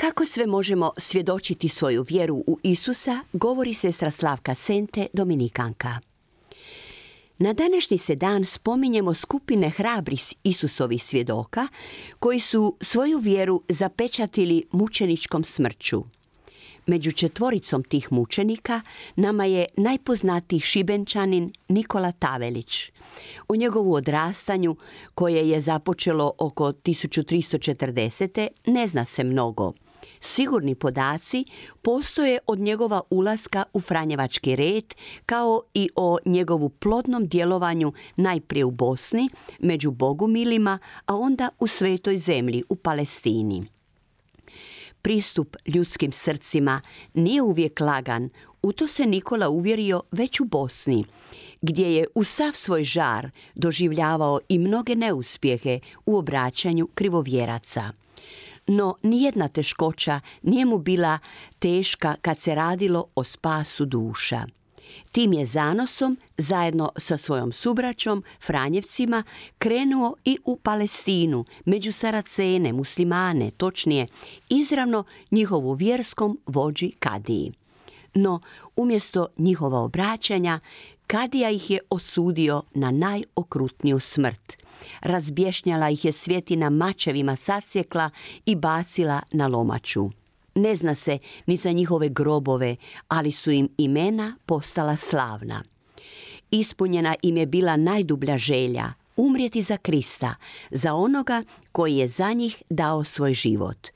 Kako sve možemo svjedočiti svoju vjeru u Isusa, govori sestra Slavka Sente, Dominikanka. Na današnji se dan spominjemo skupine hrabrih Isusovih svjedoka koji su svoju vjeru zapečatili mučeničkom smrću. Među četvoricom tih mučenika nama je najpoznatiji šibenčanin Nikola Tavelić. U njegovu odrastanju, koje je započelo oko 1340. ne zna se mnogo. Sigurni podaci postoje od njegova ulaska u Franjevački red kao i o njegovu plodnom djelovanju najprije u Bosni, među bogumilima, a onda u svetoj zemlji, u Palestini. Pristup ljudskim srcima nije uvijek lagan, u to se Nikola uvjerio već u Bosni, gdje je u sav svoj žar doživljavao i mnoge neuspjehe u obraćanju krivovjeraca no nijedna teškoća nije mu bila teška kad se radilo o spasu duša. Tim je zanosom, zajedno sa svojom subraćom, Franjevcima, krenuo i u Palestinu, među Saracene, muslimane, točnije, izravno njihovu vjerskom vođi Kadiji. No, umjesto njihova obraćanja, Kadija ih je osudio na najokrutniju smrt – Razbješnjala ih je svjetina mačevima sasjekla i bacila na lomaču. Ne zna se ni za njihove grobove, ali su im imena postala slavna. Ispunjena im je bila najdublja želja, umrijeti za Krista, za onoga koji je za njih dao svoj život.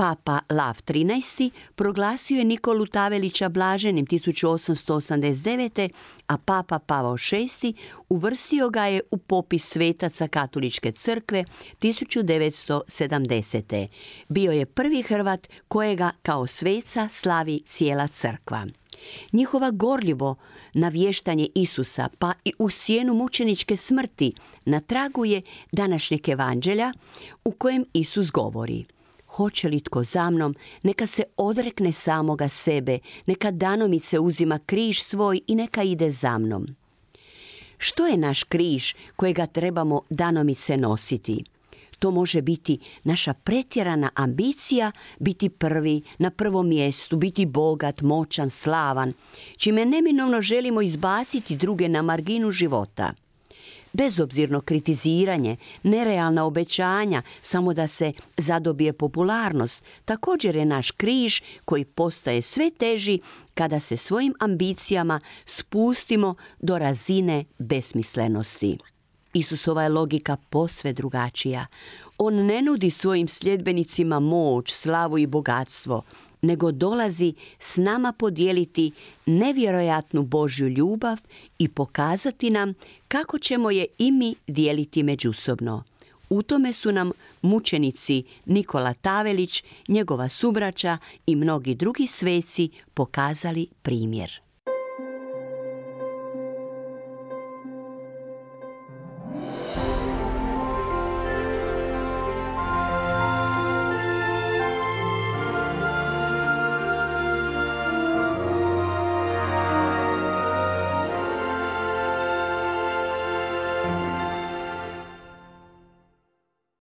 Papa Lav XIII proglasio je Nikolu Tavelića blaženim 1889. a Papa Pavao VI uvrstio ga je u popis svetaca Katoličke crkve 1970. Bio je prvi Hrvat kojega kao sveca slavi cijela crkva. Njihova gorljivo navještanje Isusa pa i u cijenu mučeničke smrti na tragu je današnjeg evanđelja u kojem Isus govori – hoće li tko za mnom, neka se odrekne samoga sebe, neka danomice uzima križ svoj i neka ide za mnom. Što je naš križ kojega trebamo danomice nositi? To može biti naša pretjerana ambicija biti prvi, na prvom mjestu, biti bogat, moćan, slavan, čime neminovno želimo izbaciti druge na marginu života – bezobzirno kritiziranje, nerealna obećanja, samo da se zadobije popularnost, također je naš križ koji postaje sve teži kada se svojim ambicijama spustimo do razine besmislenosti. Isusova je logika posve drugačija. On ne nudi svojim sljedbenicima moć, slavu i bogatstvo, nego dolazi s nama podijeliti nevjerojatnu Božju ljubav i pokazati nam kako ćemo je i mi dijeliti međusobno. U tome su nam mučenici Nikola Tavelić, njegova subraća i mnogi drugi sveci pokazali primjer.